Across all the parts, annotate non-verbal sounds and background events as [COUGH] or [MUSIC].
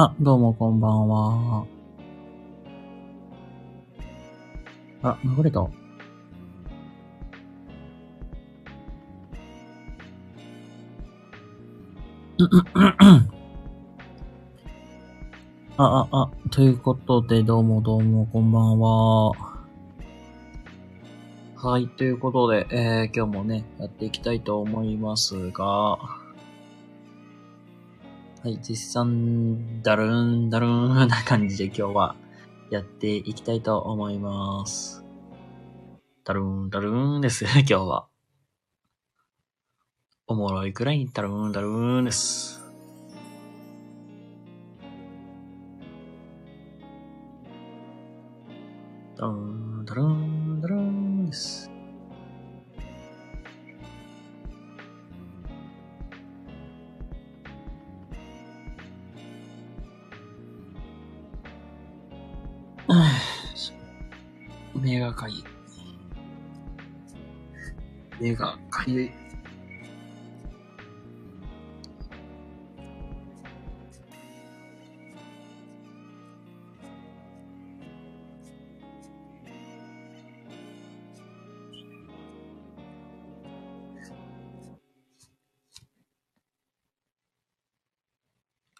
あ、どうもこんばんは。あ、流れたあ、あ、あ、ということで、どうもどうも、こんばんは。はい、ということで、えー、今日もね、やっていきたいと思いますが、はい、実際、だるん、だるんな感じで今日はやっていきたいと思います。だるん、だるんです、[LAUGHS] 今日は。おもろいくらいにだるーん、だるーんです。だるーん、だるーん、だるーんです。[SIGHS] 目がかゆい。目がかゆい。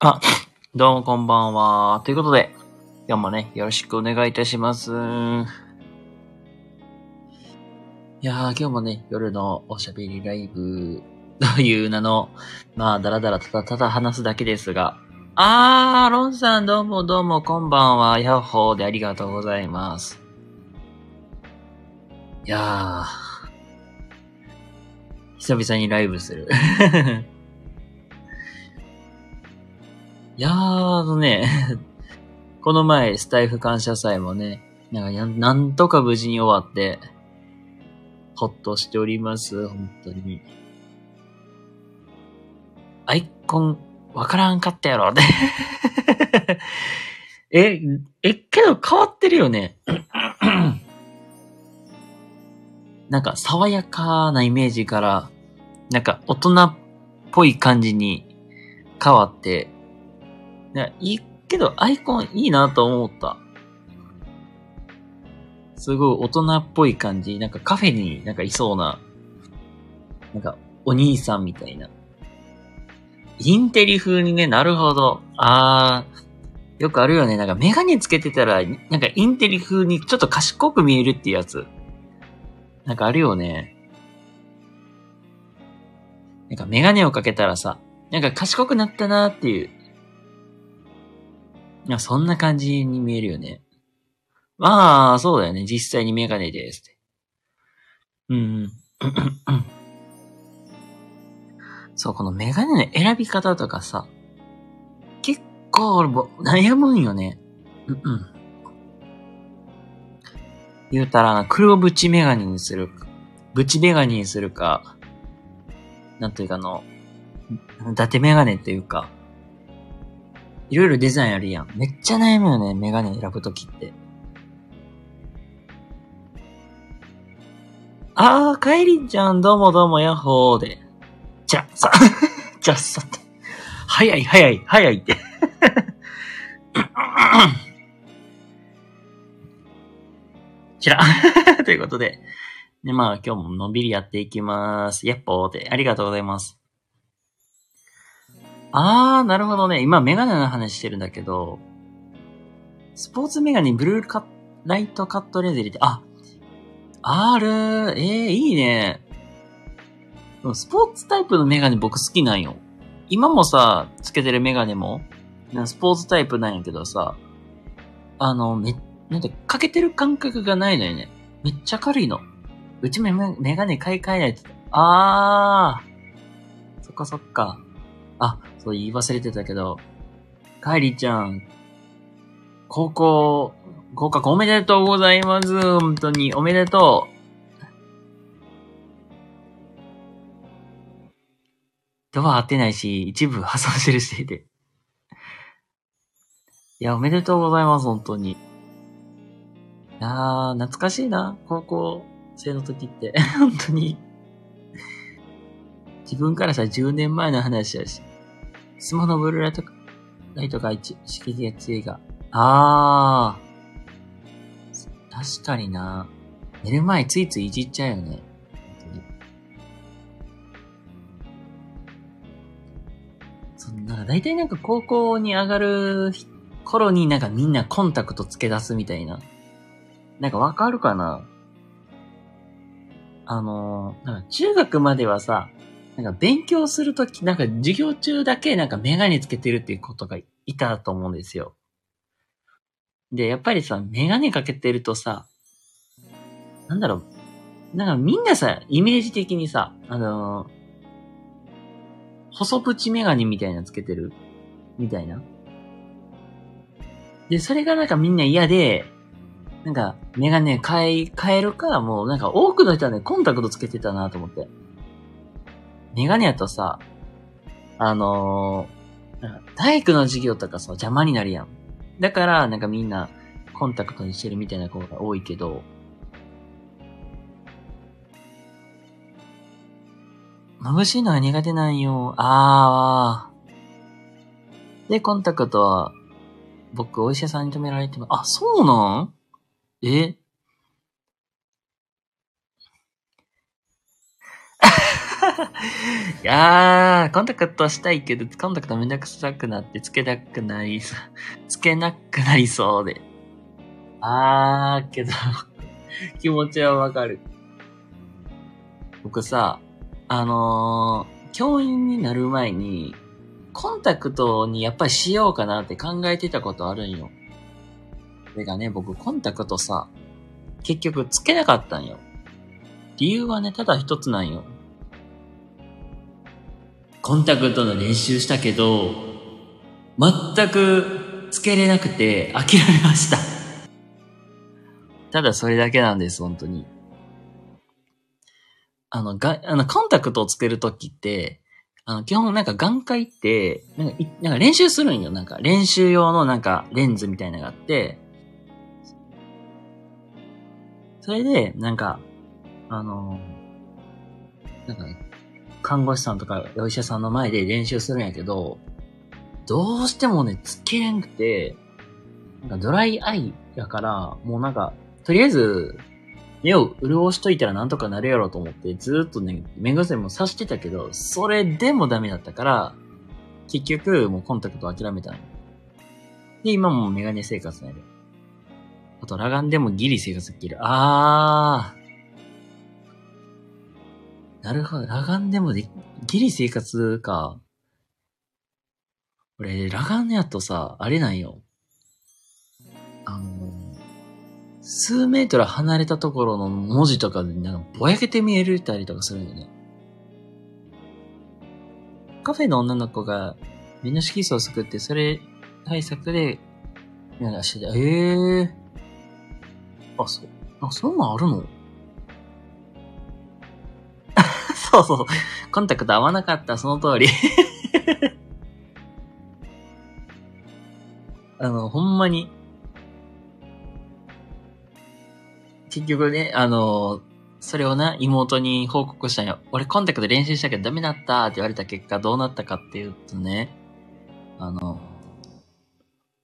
あ、どうもこんばんは。ということで、今日もね、よろしくお願いいたします。いやー、今日もね、夜のおしゃべりライブ [LAUGHS] という名の、まあ、だらだらただただ話すだけですが、あー、ロンさんどうもどうもこんばんは。ヤッホーでありがとうございます。いやー、久々にライブする。[LAUGHS] いやー、あのね、[LAUGHS] この前、スタイフ感謝祭もね、なんか、なんとか無事に終わって、ほっとしております、本当に。アイコン、わからんかったやろって。[LAUGHS] え、え、けど変わってるよね。[CLEARS THROAT] なんか、爽やかなイメージから、なんか、大人っぽい感じに変わって、い、いいけど、アイコンいいなと思った。すごい大人っぽい感じ。なんかカフェになんかいそうな、なんかお兄さんみたいな。インテリ風にね、なるほど。あー、よくあるよね。なんかメガネつけてたら、なんかインテリ風にちょっと賢く見えるっていうやつ。なんかあるよね。なんかメガネをかけたらさ、なんか賢くなったなーっていう。いや、そんな感じに見えるよね。まあ、そうだよね。実際にメガネです。うんうん。[COUGHS] そう、このメガネの選び方とかさ、結構俺も悩むんよね。うんうん。言うたら、黒縁メガネにするか、縁メガネにするか、なんというかあの、伊達メガネっていうか、いろいろデザインあるやん。めっちゃ悩むよね、メガネ選ぶときって。あー、カイリンちゃん、どうもどうも、ヤッホーで。じゃ、さ、[LAUGHS] じゃ、さって。早い、早い、早いって。[LAUGHS] ちら。[LAUGHS] ということで。で、まあ、今日ものんびりやっていきます。やっぽーで。ありがとうございます。あー、なるほどね。今、メガネの話してるんだけど、スポーツメガネ、ブルーカライトカットレーズ入れて、あ、あるー、えー、いいね。スポーツタイプのメガネ僕好きなんよ。今もさ、つけてるメガネも、スポーツタイプなんやけどさ、あの、め、なんて、かけてる感覚がないのよね。めっちゃ軽いの。うちもメガネ買い替えないと。あー。そっかそっか。あ、そう言い忘れてたけど、カイリちゃん、高校、合格おめでとうございます。本当に、おめでとう。ドア合ってないし、一部破損してるしていて。いや、おめでとうございます、本当に。いやー、懐かしいな、高校生の時って。本当に。自分からしたら10年前の話やし。スマホのブルーライト、ライトが一、刺激が強いが。あー。確かにな。寝る前ついついいじっちゃうよね。そんな、だいたいなんか高校に上がる頃になんかみんなコンタクトつけ出すみたいな。なんかわかるかな？あのー、なんか中学まではさ、なんか勉強するとき、なんか授業中だけなんかメガネつけてるっていうことがいたと思うんですよ。で、やっぱりさ、メガネかけてるとさ、なんだろう、なんかみんなさ、イメージ的にさ、あのー、細口メガネみたいなつけてる？みたいな。で、それがなんかみんな嫌で、なんか、メガネ変え、変えるか、もうなんか多くの人はね、コンタクトつけてたなと思って。メガネやとさ、あのー、体育の授業とかさ、邪魔になるやん。だから、なんかみんな、コンタクトにしてるみたいな子が多いけど、眩しいのは苦手なんよ。あー。で、コンタクトは、僕、お医者さんに止められても、あ、そうなん？え？[LAUGHS] いやー、コンタクトしたいけど、コンタクトめんどくさくなってつけなくなり、つけなくなりそうで。あー、けど [LAUGHS] 気持ちはわかる。僕さ、あのー、教員になる前に、コンタクトにやっぱりしようかなって考えてたことあるんよ。それがね、僕コンタクトさ、結局つけなかったんよ。理由はね、ただ一つなんよ。コンタクトの練習したけど、全くつけれなくて諦めました。ただそれだけなんです、本当に。あの、が、あの、コンタクトをつけるときって、あの、基本なんか眼科行って、なんか、なんか練習するんよ。なんか練習用のなんかレンズみたいなのがあって、それで、なんか、あの、なんか、看護師さんとかお医者さんの前で練習するんやけど、どうしてもね、つけれんくて、なんかドライアイやから、もうなんか、とりあえず、目を潤しといたらなんとかなるやろうと思って、ずっとね、目薬もさしてたけど、それでもダメだったから、結局、もうコンタクト諦めたの。で、今もメガネ生活なんで。あと、裸眼でもギリ生活できる。あー。なるほど。裸眼でもで、ギリ生活か。俺、裸眼やとさ、あれなんよ。あの、数メートル離れたところの文字とかでなんかぼやけて見えるたりとかするよね。カフェの女の子がみんな色素を作って、それ対策で、なんかしてて、ええー。あ、そう、あ、そんなんあるの？そうそう。コンタクト合わなかった、その通り [LAUGHS] あの、ほんまに、結局ね、あの、それをな、妹に報告したんよ。俺コンタクト練習したけどダメだったって言われた結果どうなったかっていうとね、あの、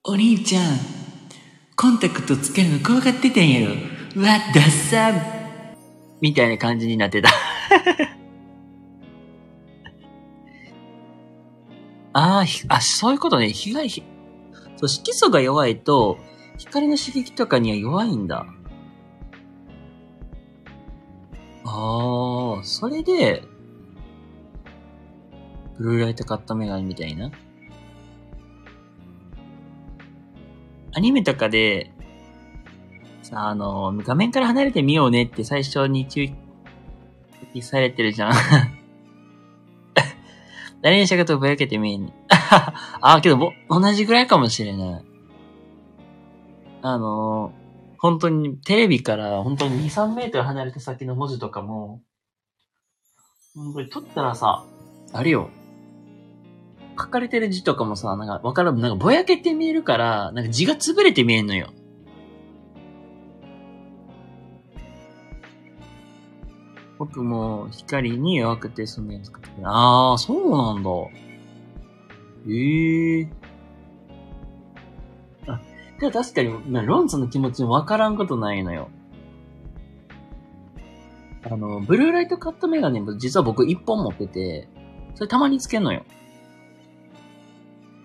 お兄ちゃん、コンタクトつけるの怖がってたんやろ。うわ、ダッサみたいな感じになってたああ、ひあ、そういうことね。被害、ひそう、色素が弱いと、光の刺激とかには弱いんだ。ああ、それで、ブルーライトカットメガネみたいな？アニメとかで、さ、あの、画面から離れてみようねって最初に注意されてるじゃん。誰にしたかとぼやけて見えんねあ [LAUGHS] あ、けどぼ、同じぐらいかもしれない。あの本当にテレビから本当に2、3メートル離れた先の文字とかも、本当に撮ったらさ、あれよ、書かれてる字とかもさ、なんかわからん、なんかぼやけて見えるから、なんか字が潰れて見えんのよ。僕も光に弱くてそんなやつ使って。ああ、そうなんだ。ええあ、でも確かに、まあ、ロンツの気持ちもわからんことないのよ。あの、ブルーライトカットメガネも実は僕一本持ってて、それたまにつけんのよ。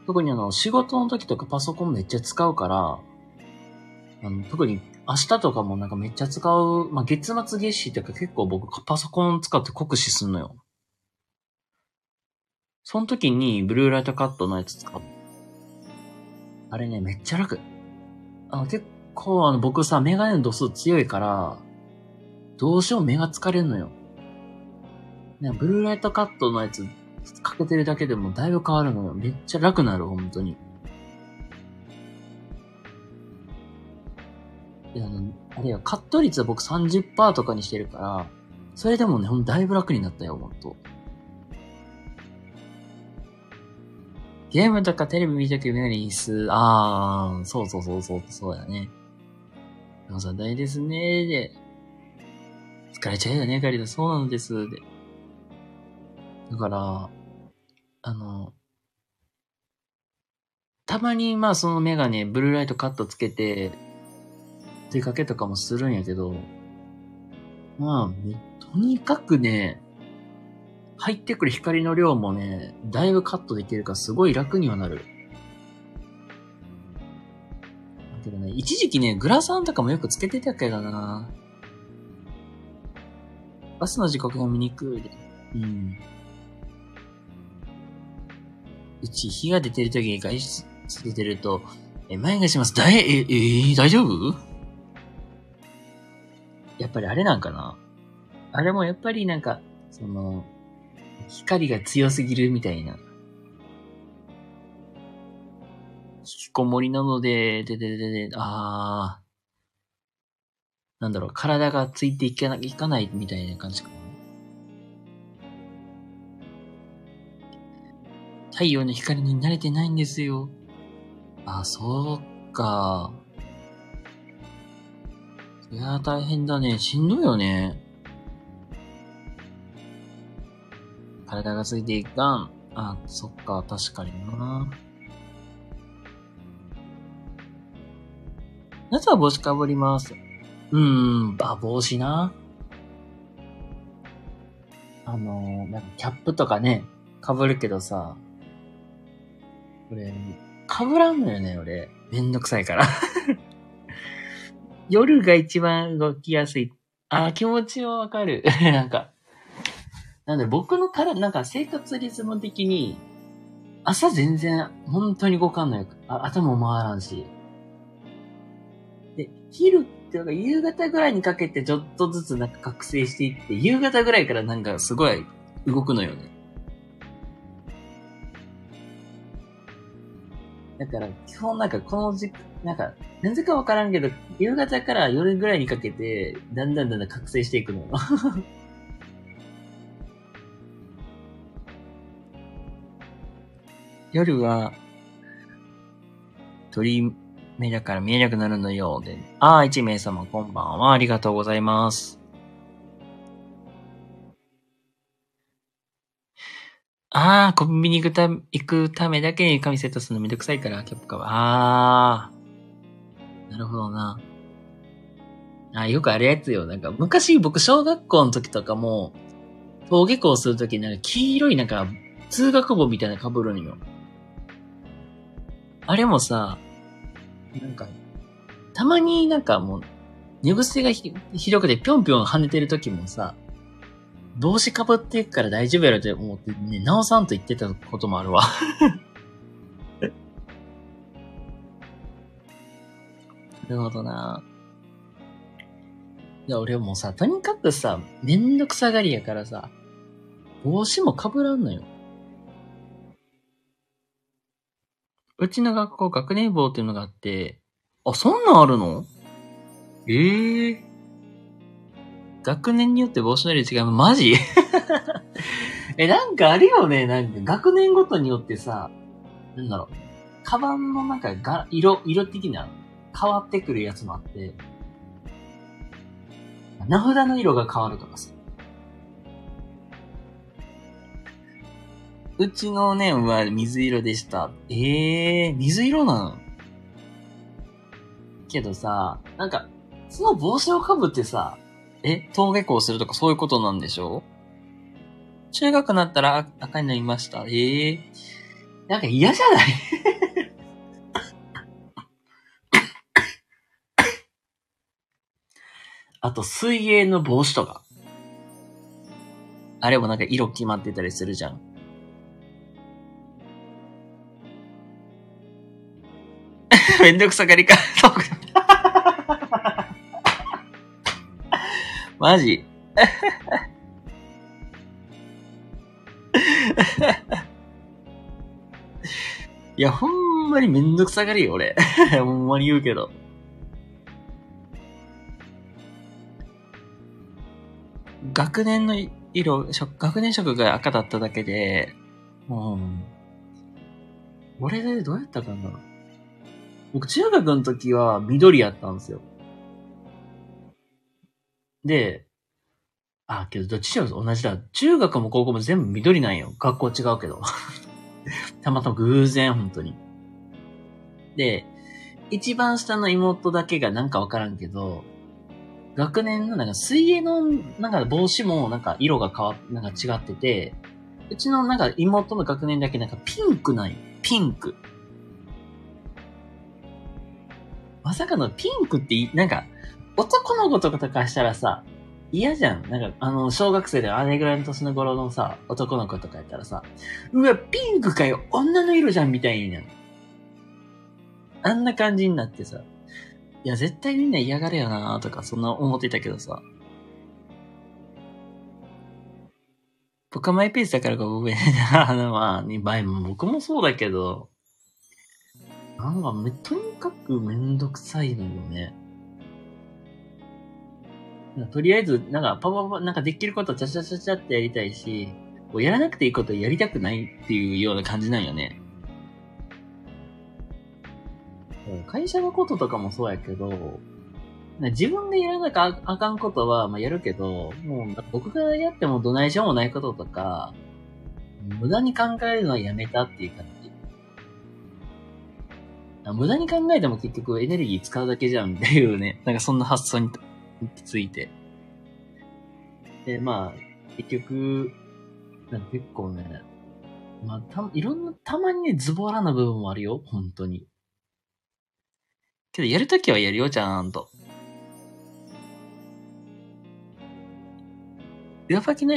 特にあの、仕事の時とかパソコンめっちゃ使うから、あの、特に明日とかもなんかめっちゃ使う、まあ、月末月始とか結構僕パソコン使って酷使すんのよ。その時にブルーライトカットのやつ使う。あれね、めっちゃ楽。あの、結構あの、僕さ、メガネの度数強いから、どうしよう目が疲れんのよ。ね、ブルーライトカットのやつかけてるだけでもだいぶ変わるのよ。めっちゃ楽なる、本当に。あの、あれよ、カット率は僕30%とかにしてるから、それでもね、ほんとだいぶ楽になったよ、ほんと。ゲームとかテレビ見ときメガネいいっす。あー、そうそうそうそう、そうやね。山さん大ですねで。疲れちゃうよね、カリダ。そうなんです。で。だから、あの、たまにまあそのメガネ、ブルーライトカットつけて、出かけとかもするんやけど、まあ、とにかくね、入ってくる光の量もね、だいぶカットできるからすごい楽にはなる。だけどね、一時期ね、グラサンとかもよくつけてたけどな。バスの時刻が見にくいで。うん。うち、火が出てる時に外出出てると、え、前がします。だい、え、え大丈夫？やっぱりあれなんかなあれもやっぱりなんか、その、光が強すぎるみたいな。引きこもりなので、でででで、あー。なんだろう、体がついていかないいかないみたいな感じかな。太陽の光に慣れてないんですよ。あ、そうか。いやー大変だね。しんどいよね。体がついていかん。あ、そっか、確かにな。夏は帽子かぶります。うーん、あ、帽子な。あのー、なんかキャップとかね、被るけどさ、俺、被らんのよね、俺。めんどくさいから。夜が一番動きやすい。ああ、気持ちはわかる。[LAUGHS] なんか、なんで僕の体、なんか生活リズム的に、朝全然本当に動かんのよ。あ頭も回らんし。で、昼っていうか夕方ぐらいにかけてちょっとずつなんか覚醒していって、夕方ぐらいからなんかすごい動くのよね。だから、基本なんかこの時なんか、なぜかわからんけど、夕方から夜ぐらいにかけて、だんだんだんだん覚醒していくのよ。[LAUGHS] 夜は、鳥目だから見えなくなるのよ。で、ああ、一名様こんばんは。ありがとうございます。ああ、コンビニ行くた行くためだけに紙セットするのめんどくさいから、キャップかは。ああ。なるほどな。あよくあるやつよ。なんか、昔僕小学校の時とかも、登下校するときになんか黄色いなんか、通学帽みたいな被るんよ。あれもさ、なんか、たまになんかもう、寝癖がひひどくてぴょんぴょん跳ねてる時もさ、帽子かぶっていくから大丈夫やろって思ってね、なおさんと言ってたこともあるわ。るほどな。いや、俺もうさ、とにかくさ、めんどくさがりやからさ、帽子もかぶらんのよ。うちの学校学年帽っていうのがあって、あ、そんなんあるの？ええ学年によって帽子の色違う。マジ？[LAUGHS] え、なんかあるよね、なんか学年ごとによってさ、なんだろう、カバンのなんかが、色、色的な変わってくるやつもあって、名札の色が変わるとかさ。うちのね、は水色でした。ええー、水色なのけどさ、なんか、その帽子をかぶってさ、え、登下校するとかそういうことなんでしょ？中学になったら赤になりました。ええー、なんか嫌じゃない？あと、水泳の帽子とか。あれもなんか色決まってたりするじゃん。[LAUGHS] めんどくさがりか。[LAUGHS] マジ？[LAUGHS] いや、ほんまにめんどくさがりよ、俺。ほんまに言うけど。学年の色、学年色が赤だっただけで、うん。俺でどうやったかな僕、中学の時は緑やったんですよ。で、あ、けどどっちも同じだ。中学も高校も全部緑なんよ。学校違うけど。[LAUGHS] たまたま偶然、本当に。で、一番下の妹だけがなんかわからんけど、学年のなんか水泳のなんか帽子もなんか色が変わっなんか違ってて、うちのなんか妹の学年だけなんかピンクなんよ。ピンク。まさかのピンクって、なんか、男の子とかとかしたらさ、嫌じゃん。なんか、あの、小学生であれぐらいの年の頃のさ、男の子とかやったらさ、うわ、ピンクかよ女の色じゃんみたいになる。あんな感じになってさ、いや、絶対みんな嫌がるよなとか、そんな思ってたけどさ。僕はマイペースだからか上、[LAUGHS] あの、まあ、2倍も僕もそうだけど、なんかめ、とにかくめんどくさいのよね。とりあえず、なんか、パパパ、なんかできることちゃちゃちゃちゃってやりたいし、やらなくていいことやりたくないっていうような感じなんよね。会社のこととかもそうやけど、自分でやらなきゃあかんことは、まあ、やるけど、もう僕がやってもどないしようもないこととか、無駄に考えるのはやめたっていう感じ。無駄に考えても結局エネルギー使うだけじゃんっていうね、[LAUGHS] なんかそんな発想について。で、まあ、結局、なんか結構ね、まあ、た、いろんな、たまにね、ズボラな部分もあるよ、本当に。けど、やるときはやるよ、ちゃんと。上履きの、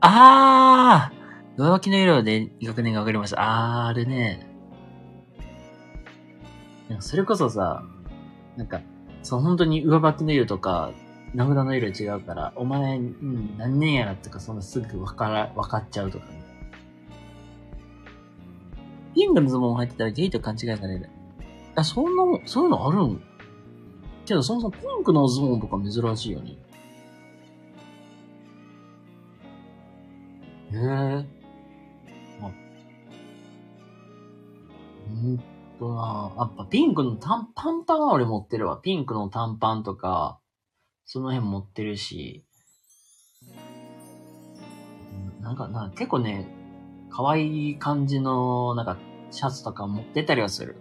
あー上履きの色で学年が分かりました。あー、あれね。それこそさ、なんか、そう、本当に上履きの色とか、名札の色違うから、お前、うん、何年やらとか、そんなすぐ分から、分かっちゃうとかね。ピンクのズボン入ってたらゲイと勘違いされる。あ、そんなもん、そういうのあるん？けど、そもそもピンクのズボンとか珍しいよね。へえ。あ、うんとな、やっぱピンクの短短パンは俺持ってるわ。ピンクの短パンとか、その辺持ってるし。なんか、な結構ね、可愛い感じの、なんか、シャツとか持ってたりはする。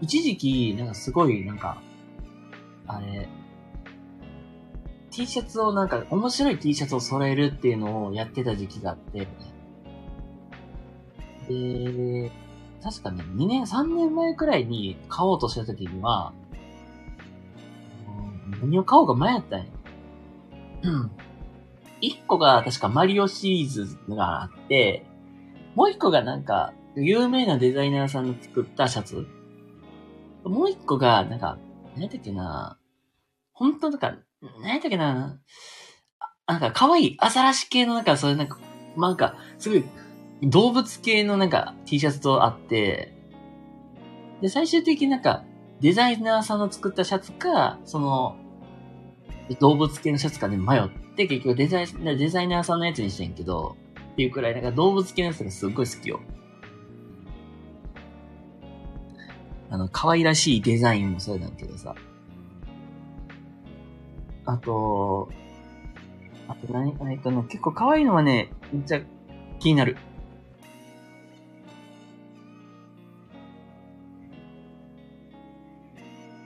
一時期、なんかすごい、なんか、あれ、T シャツをなんか、面白い T シャツを揃えるっていうのをやってた時期があって、で、確かね、2年、3年前くらいに買おうとした時には、何を買おうか迷ったんや。うん。1個が確かマリオシリーズがあって、もう1個がなんか、有名なデザイナーさんの作ったシャツもう一個が、なんか、何やったっけな本当なんか、何やったっけななんか、可愛い、アザラシ系のなんか、そういうなんか、なんか、すごい、動物系のなんか、T シャツとあって、で、最終的になんか、デザイナーさんの作ったシャツか、その、動物系のシャツかね、迷って、結局デザイ、デザイナーさんのやつにしてんけど、っていうくらい、なんか動物系のやつがすっごい好きよ。あの、可愛らしいデザインもそうなんけどさ。あと、あと何？かないかな。結構可愛いのはね、めっちゃ気になる。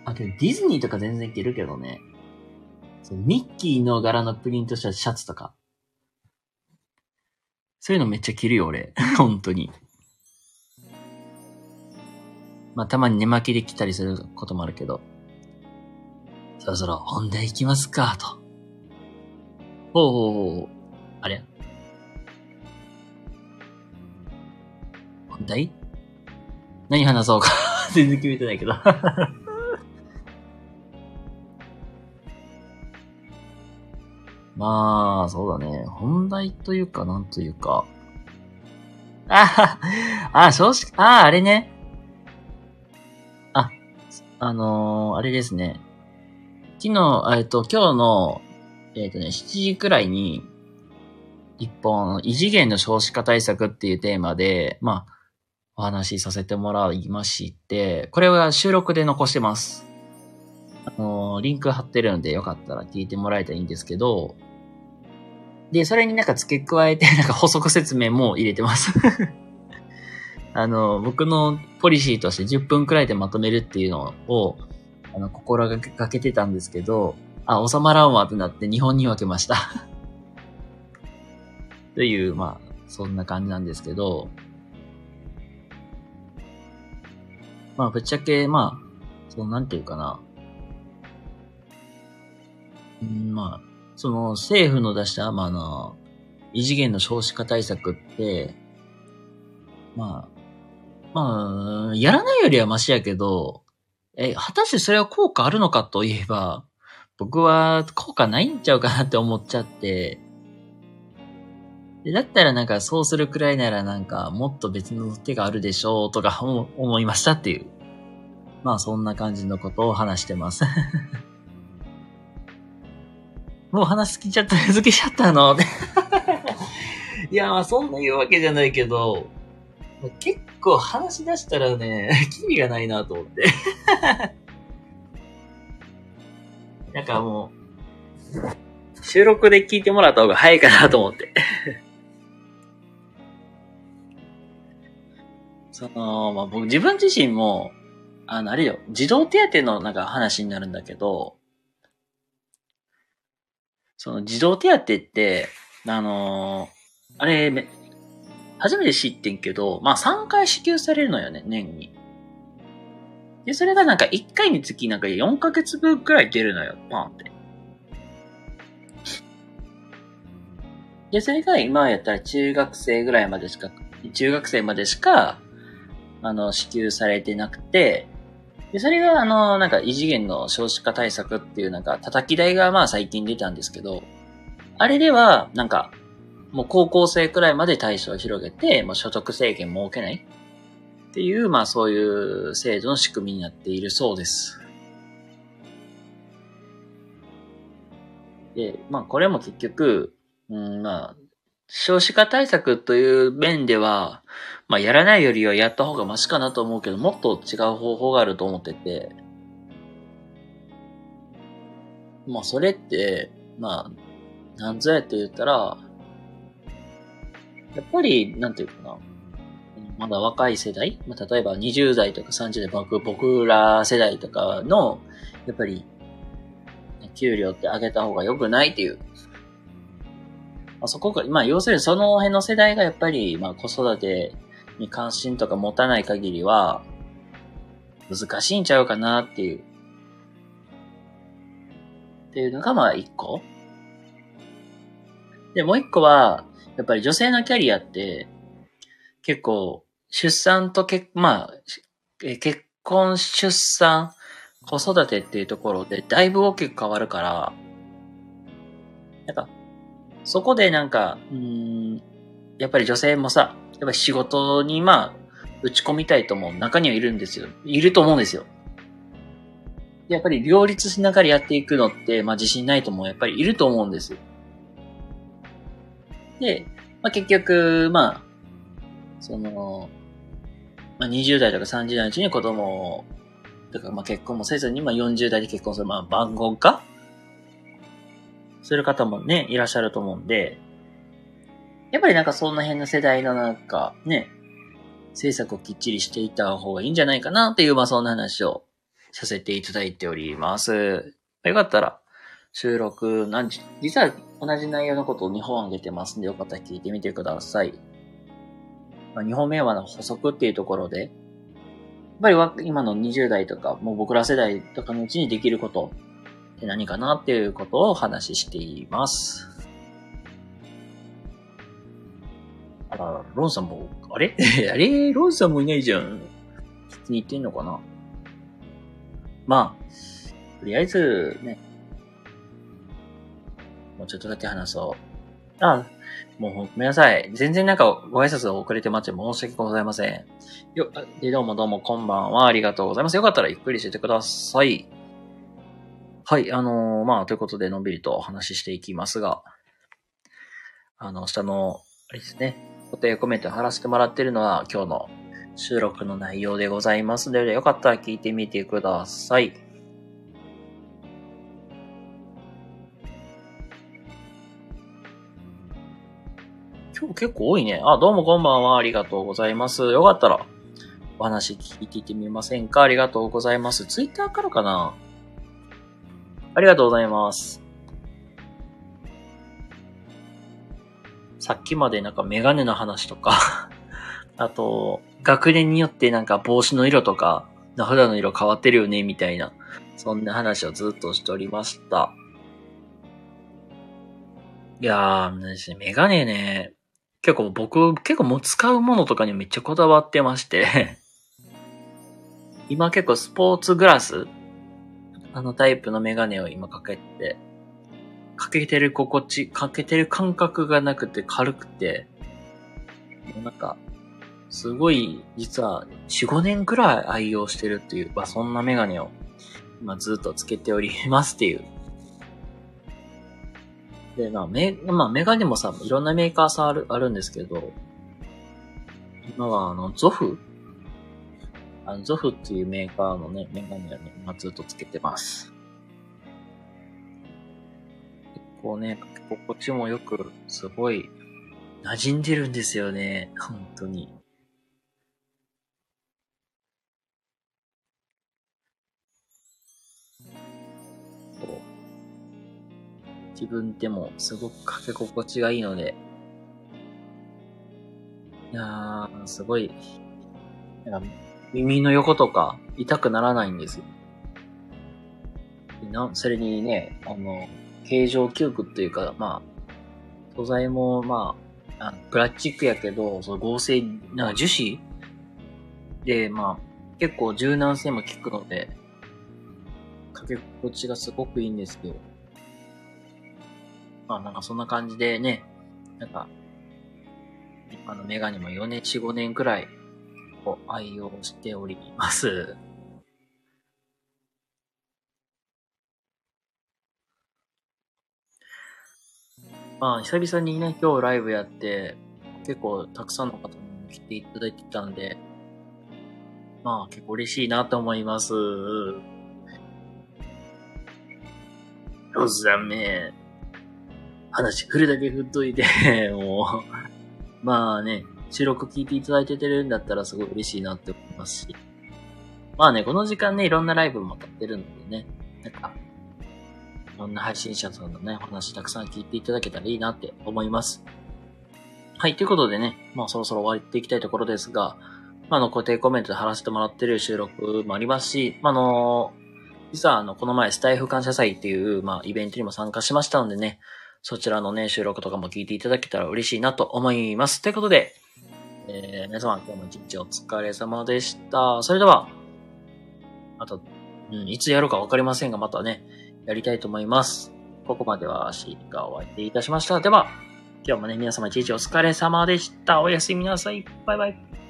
あ、けどディズニーとか全然いけるけどね。そうミッキーの柄のプリントしたシャツとか。そういうのめっちゃ着るよ、俺。[LAUGHS] 本当に。まあ、たまに寝巻きで来たりすることもあるけど。そろそろ本題行きますか、と。ほうほうほう。あれ？本題？何話そうか [LAUGHS] 全然決めてないけど [LAUGHS] まあ、そうだね。本題というか、なんというか。ああ、少子、ああ、あれね。あ、のー、あれですね。昨日、えっと、今日の、えっ、とね、7時くらいに、一本、異次元の少子化対策っていうテーマで、まあ、お話しさせてもらいまして、これは収録で残してます。あのー、リンク貼ってるんでよかったら聞いてもらえたらいいんですけど、で、それになんか付け加えて、なんか補足説明も入れてますあの、僕のポリシーとして10分くらいでまとめるっていうのを、あの、心がけてたんですけど、あ、収まらんわってなって日本に分けました [LAUGHS] という、まあ、そんな感じなんですけど、まあ、ぶっちゃけ、まあ、その、なんていうかな。うん、まあ、その、政府の出した、まあな、異次元の少子化対策って、まあ、まあ、やらないよりはマシやけど、え、果たしてそれは効果あるのかといえば、僕は効果ないんちゃうかなって思っちゃって、でだったらなんかそうするくらいならなんかもっと別の手があるでしょうとか [LAUGHS] 思いましたっていう。まあそんな感じのことを話してます。[LAUGHS] もう話尽きちゃった、[LAUGHS] 続けちゃったの。いや、まあそんな言うわけじゃないけど、結構話し出したらね、[LAUGHS] キリがないなと思って。[LAUGHS] なんかもう、収録で聞いてもらった方が早いかなと思って。[LAUGHS] その、まあ、僕自分自身も、あの、あれよ、児童手当のなんか話になるんだけど、その児童手当って、あのー、あれ、初めて知ってんけど、まあ3回支給されるのよね、年に。で、それがなんか1回につきなんか4ヶ月分くらい出るのよ、パンって。で、それが今やったら中学生ぐらいまでしか、中学生までしか、あの、支給されてなくて、で、それが、あの、なんか異次元の少子化対策っていうなんか叩き台がまあ最近出たんですけど、あれでは、なんか、もう高校生くらいまで対象を広げて、もう所得制限設けないっていう、まあそういう制度の仕組みになっているそうです。で、まあこれも結局、うん、まあ、少子化対策という面では、まあ、やらないよりはやった方がマシかなと思うけど、もっと違う方法があると思ってて、まあ、それって、まあ、なんぞやって言ったら、やっぱり、なんていうかな、まだ若い世代、まあ、例えば20代とか30代、僕、僕ら世代とかの、やっぱり、給料って上げた方が良くないっていうあ、そこが、まあ、要するにその辺の世代がやっぱり、まあ、子育てに関心とか持たない限りは、難しいんちゃうかなっていう。っていうのが、まあ、一個。で、もう一個は、やっぱり女性のキャリアって、結構、出産と結、まあ、え結婚、出産、子育てっていうところでだいぶ大きく変わるから、なんか、そこでなんか、うん、やっぱり女性もさ、やっぱり仕事にまあ、打ち込みたいと思う中にはいるんですよ。いると思うんですよ。やっぱり両立しながらやっていくのって、まあ自信ないともやっぱりいると思うんですよ。で、まあ結局、まあ、その、まあ20代とか30代のうちに子供とかまあ結婚もせずに、まあ40代で結婚する、まあ番号化する方もね、いらっしゃると思うんで、やっぱりなんかその辺の世代のなんかね、政策をきっちりしていた方がいいんじゃないかなっていう、まあそんな話をさせていただいております。よかったら、収録、なん実は同じ内容のことを2本あげてますんで、よかったら聞いてみてください。まあ、日本名話の補足っていうところで、やっぱり今の20代とか、もう僕ら世代とかのうちにできることって何かなっていうことをお話ししています。あら、ロンさんも、あれ？[LAUGHS] あれ？ロンさんもいないじゃん。聞きに行ってんのかな？まあ、とりあえず、ね、もうちょっとだけ話そう。あ、もうごめんなさい。全然なんかご挨拶遅れて待って申し訳ございません。よ、で、どうもどうもこんばんは。ありがとうございます。よかったらゆっくりしててください。はい、あのー、まあ、ということでのんびりとお話ししていきますが、あの、下の、あれですね、固定コメント貼らせてもらってるのは今日の収録の内容でございますので、よかったら聞いてみてください。今日結構多いね。あ、どうもこんばんは。ありがとうございます。よかったら、お話聞いていてみませんか？ありがとうございます。ツイッターからかな？ありがとうございます。さっきまでなんかメガネの話とか [LAUGHS] あと、学年によってなんか帽子の色とか、名札の色変わってるよね、みたいな、そんな話をずっとしておりました。いやー、メガネね、結構僕、結構もう使うものとかにめっちゃこだわってまして [LAUGHS] 今結構スポーツグラスあのタイプのメガネを今かけて、かけてる心地、かけてる感覚がなくて軽くて、なんか、すごい、実は、4、5年くらい愛用してるっていう、まあ、そんなメガネを、今ずっとつけておりますっていう。で、まあ、メ、まあ、メガネもさ、いろんなメーカーさんある、あるんですけど、今は、あの、ゾフ？あの、ゾフっていうメーカーのね、メガネをね、今ずっとつけてます。結構ね、心地もよく、すごい、馴染んでるんですよね。本当に。自分でもすごくかけ心地がいいので、いやー、すごい、なんか耳の横とか痛くならないんですよ。な、それにね、あの、形状記憶っていうか、まあ、素材も、まあ、あプラスチックやけど、その合成、なんか樹脂で、まあ、結構柔軟性も効くので、かけ心地がすごくいいんですよ。まあなんかそんな感じでね、なんか、あのメガネも4年、4、5年くらいを愛用しております。[LAUGHS] まあ久々にね、今日ライブやって、結構たくさんの方に来ていただいてたんで、まあ結構嬉しいなと思います。ロズダメ。話振るだけ振っといて [LAUGHS] もうまあね、収録聞いていただいててるんだったらすごい嬉しいなって思いますし。まあね、この時間ね、いろんなライブも撮ってるのでね、なんか、いろんな配信者さんのね、お話たくさん聞いていただけたらいいなって思います。はい、ということでね、まあそろそろ終わっていきたいところですが、まあ、の、固定コメントで貼らせてもらってる収録もありますし、まあ、の、実はあの、この前スタイフ感謝祭っていう、まあ、イベントにも参加しましたのでね、そちらのね、収録とかも聞いていただけたら嬉しいなと思います。ということで、えー、皆様今日も一日お疲れ様でした。それでは、あと、うん、いつやるかわかりませんが、またね、やりたいと思います。ここまでは足がお相手いたしました。では、今日もね、皆様一日お疲れ様でした。おやすみなさい。バイバイ。